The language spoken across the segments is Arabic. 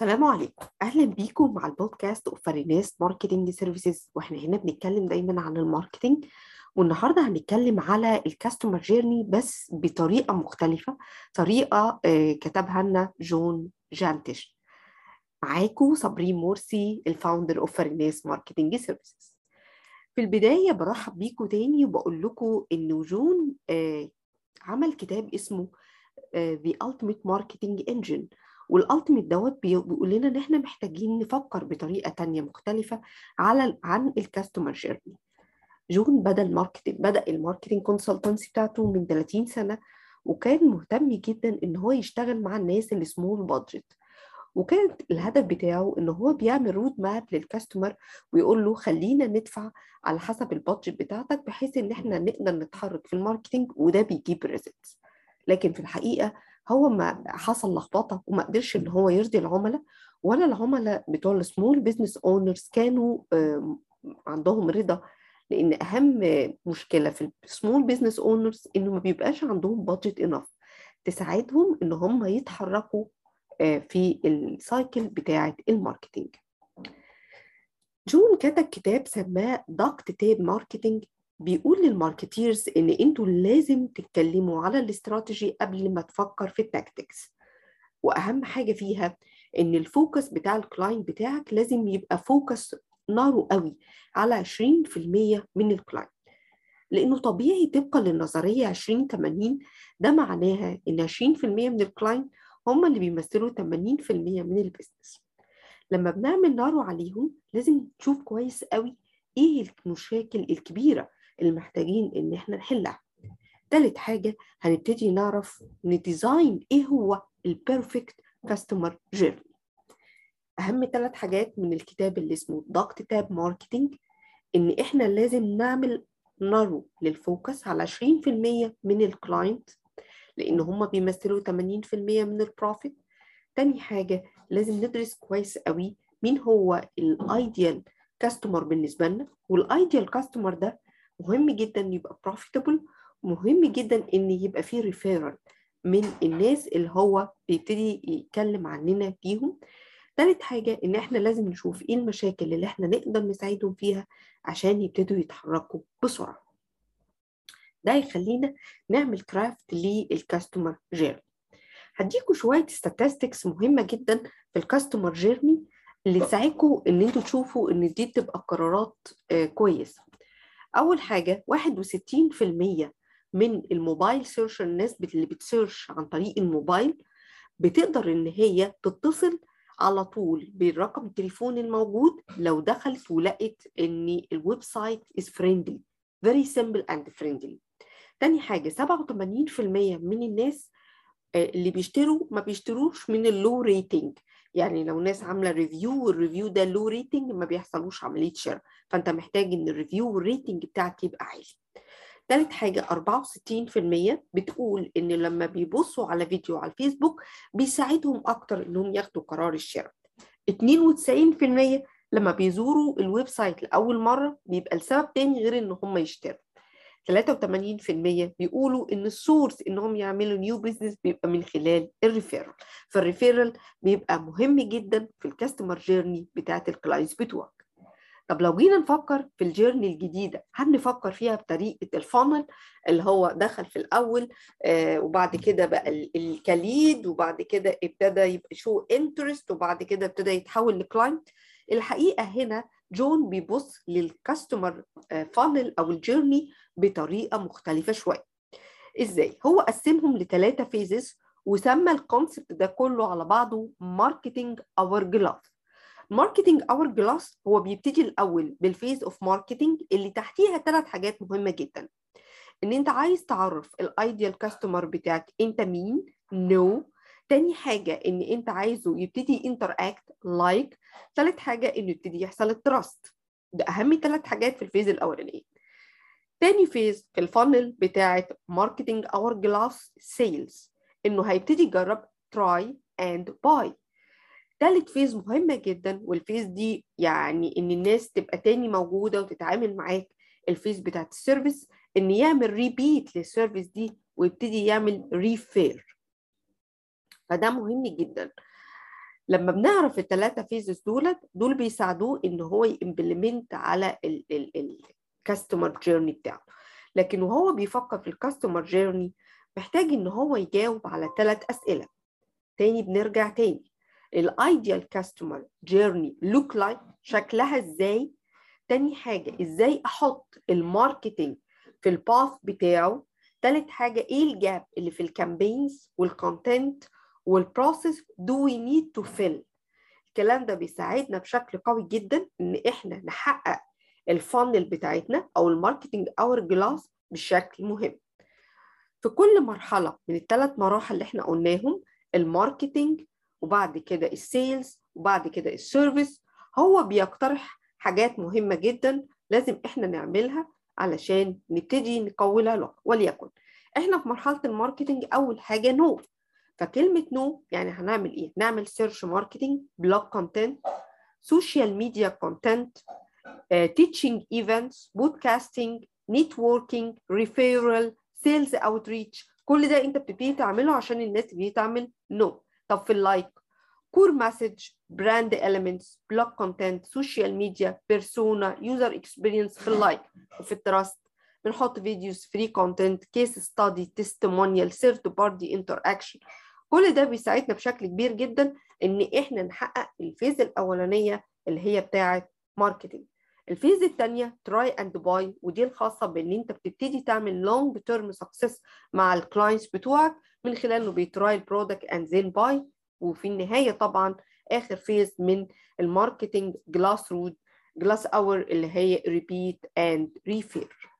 السلام عليكم. أهلا بيكم مع البودكاست of فاريناس marketing services. وإحنا هنا بنتكلم دايما عن ال marketing والنهاردة هنتكلم على ال customer journey بس بطريقة مختلفة طريقة آه، كتبها لنا جون جانتش. معاكم صابرين مرسي ال founder of فاريناس marketing services. في البداية برحب بيكم تاني وبقول لكم إنه جون آه، عمل كتاب اسمه آه، The Ultimate Marketing Engine. وال ultimate دوت بيقول لنا إن إحنا محتاجين نفكر بطريقة تانية مختلفة على عن ال customer journey جون بدأ ال marketing بدأ ال marketing consultancy بتاعته من 30 سنة وكان مهتم جدا إن هو يشتغل مع الناس اللي small budget وكان الهدف بتاعه إن هو بيعمل road map لل customer ويقول له خلينا ندفع على حسب ال budget بتاعتك بحيث إن إحنا نقدر نتحرك في ال marketing وده بيجيب results لكن في الحقيقة هو ما حصل لخبطة وما قدرش إن هو يرضي العملاء ولا العملاء بتوع ال small business owners كانوا عندهم رضا. لأن أهم مشكلة في ال small business owners إنه ما بيبقاش عندهم budget enough تساعدهم إن هم يتحركوا في ال cycle بتاعة ال marketing. جون كتب كتاب سماه Duct Tape Marketing بيقول لل marketers إن أنتوا لازم تتكلموا على الاستراتيجي قبل ما تفكر في ال tactics وأهم حاجة فيها إن ال focus بتاع ال client بتاعك لازم يبقى focus narrow قوي على 20% من ال client لأنه طبيعي طبقا للنظرية 20 80 ده معناها إن 20% من ال client هم اللي بيمثلوا 80% من ال business لما بنعمل narrow عليهم لازم نشوف كويس قوي إيه المشاكل الكبيرة اللي محتاجين إن إحنا نحلها. تالت حاجة هنبتدي نعرف ن design إيه هو ال perfect customer journey أهم ثلاث حاجات من الكتاب اللي اسمه Duct Tape Marketing إن إحنا لازم نعمل narrow لل focus على 20% من ال client لأن هم بيمثلوا 80% من ال profit تاني حاجة لازم ندرس كويس قوي مين هو ال ideal customer بالنسبة لنا وال ideal customer ده مهم جدا يبقى profitable مهم جدا إن يبقى فيه referral من الناس اللي هو بيبتدي يتكلم عننا فيهم. تالت حاجة إن إحنا لازم نشوف إيه المشاكل اللي إحنا نقدر نساعدهم فيها عشان يبتدوا يتحركوا بسرعة. ده يخلينا نعمل craft لل customer journey هديكوا شوية statistics مهمة جدا في ال customer journey اللي تساعدكم إن أنتوا تشوفوا إن دي تبقى قرارات آه كويسة. أول حاجة 61% من ال mobile search الناس اللي بت search عن طريق الموبايل بتقدر إن هي تتصل على طول بالرقم التليفون الموجود لو دخلت ولقت إن ال website is friendly very simple and friendly. تاني حاجة 87% من الناس اللي بيشتروا ما بيشتروش من ال low rating يعني لو ناس عاملة review وال review ده low rating ما بيحصلوش عملية شراء فأنت محتاج إن ال review وال rating بتاعك يبقى عالي. تالت حاجة 64% بتقول إن لما بيبصوا على فيديو على الفيسبوك بيساعدهم أكتر إنهم ياخدوا قرار الشراء 92% لما بيزوروا ال website لأول مرة بيبقى السبب تاني غير إن هم يشتروا. 83% بيقولوا إن ال source إنهم يعملوا new business بيبقى من خلال ال referral فال referral بيبقى مهم جدا في ال customer journey بتاعت ال clients بتوعك. طب لو جينا نفكر في ال journey الجديدة هل نفكر فيها بطريقة ال funnel اللي هو دخل في الأول آه وبعد كده بقى ال lead وبعد كده ابتدى يبقى show interest وبعد كده ابتدى يتحول ل client الحقيقة هنا جون بيبص لل customer funnel أو ال journey بطريقة مختلفة شوية. إزاي؟ هو قسمهم لثلاثه phases وسمى ال concept ده كله على بعضه marketing hourglass marketing hourglass هو بيبتدي الأول بال phase of marketing اللي تحتيها ثلاث حاجات مهمة جدا. إن أنت عايز تعرف ال ideal customer بتاعك أنت مين نو no. تاني حاجة إن أنت عايزه يبتدي interact like تالت حاجة إنه يبتدي يحصل ال trust ده أهم ثلاث حاجات في ال phase الأولانية. تاني phase في ال funnel بتاعة marketing hourglass sales إنه هيبتدي يجرب try and buy تالت phase مهمة جدا وال phase دي يعني إن الناس تبقى تاني موجودة وتتعامل معاك. ال phase بتاعت ال service إن يعمل repeat لل service دي ويبتدي يعمل refer فده مهم جدا. لما بنعرف الثلاثه phases دولت دول بيساعدوه إن هو ي implement على ال customer journey بتاعه. لكن وهو بيفكر في ال customer journey محتاج إن هو يجاوب على ثلاث أسئلة. تاني بنرجع تاني. ال ideal customer journey look like شكلها إزاي؟ تاني حاجة إزاي أحط ال marketing في ال path بتاعه؟ تالت حاجة إيه ال gap اللي في ال campaigns وال content وال process do we need to fill الكلام ده بيساعدنا بشكل قوي جدا إن إحنا نحقق ال funnel بتاعتنا أو ال marketing hourglass بشكل مهم. في كل مرحلة من الثلاث مراحل اللي إحنا قلناهم ال marketing وبعد كده ال sales وبعد كده ال service هو بيقترح حاجات مهمة جدا لازم إحنا نعملها علشان نبتدي نقولها له وليكن إحنا في مرحلة ال marketing أول حاجة نو فكلمة نو يعني هنعمل إيه؟ نعمل search marketing blog content social media content teaching events podcasting networking referral sales outreach كل ده أنت بتبتدي تعمله عشان الناس تبتدي تعمل know. طب في ال like core message brand elements blog content social media persona user experience في ال like وفي ال trust بنحط videos free content case study testimonial third party interaction كل ده بيساعدنا بشكل كبير جدا إن إحنا نحقق ال phase الأولانية اللي هي بتاعة marketing ال phase الثانية try and buy ودي الخاصة بإن أنت بتبتدي تعمل long term success مع ال clients بتوعك من خلال إنه بي try ال product and then buy وفي النهاية طبعا آخر phase من ال marketing glass رود glass hour اللي هي repeat and refer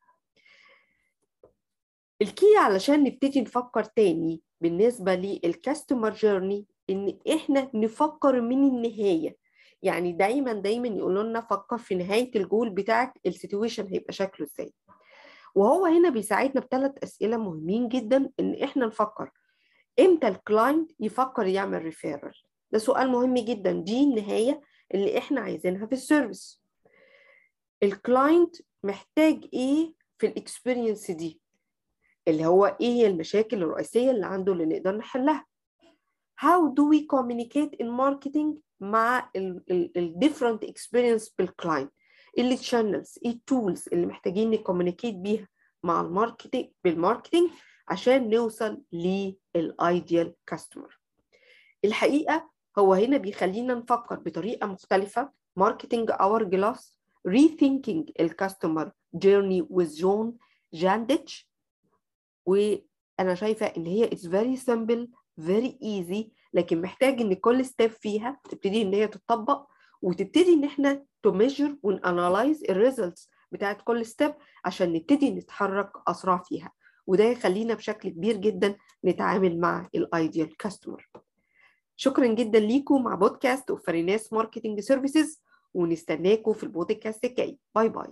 ال key علشان نبتدي نفكر تاني بالنسبة لل customer journey إن إحنا نفكر من النهاية. يعني دايما دايما يقولوا لنا فكر في نهاية الجول بتاعك ال situation هيبقى شكله إزاي. وهو هنا بيساعدنا بثلاث أسئلة مهمين جدا إن إحنا نفكر إمتى ال client يفكر يعمل referral ده سؤال مهم جدا. دي النهاية اللي إحنا عايزينها في ال service. ال client محتاج إيه في ال experience دي؟ اللي هو إيه هي المشاكل الرئيسية اللي عنده اللي نقدر نحلها. How do we communicate in marketing مع ال different experience بال client اللي channels إيه ال tools اللي محتاجين ن communicate بيها مع ال marketing بال marketing عشان نوصل لل ideal customer الحقيقة هو هنا بيخلينا نفكر بطريقة مختلفة. marketing hourglass rethinking ال customer journey with جون جانتش وأنا شايفة إن هي it's very simple very easy لكن محتاج إن كل step فيها تبتدي إن هي تطبق وتبتدي إن إحنا to measure ون analyze ال results بتاعت كل step عشان نبتدي نتحرك أسرع فيها. وده يخلينا بشكل كبير جدا نتعامل مع ال ideal customer شكرا جدا ليكم مع podcast of فريناس marketing services ونستناكم في البودكاست الجاي. bye bye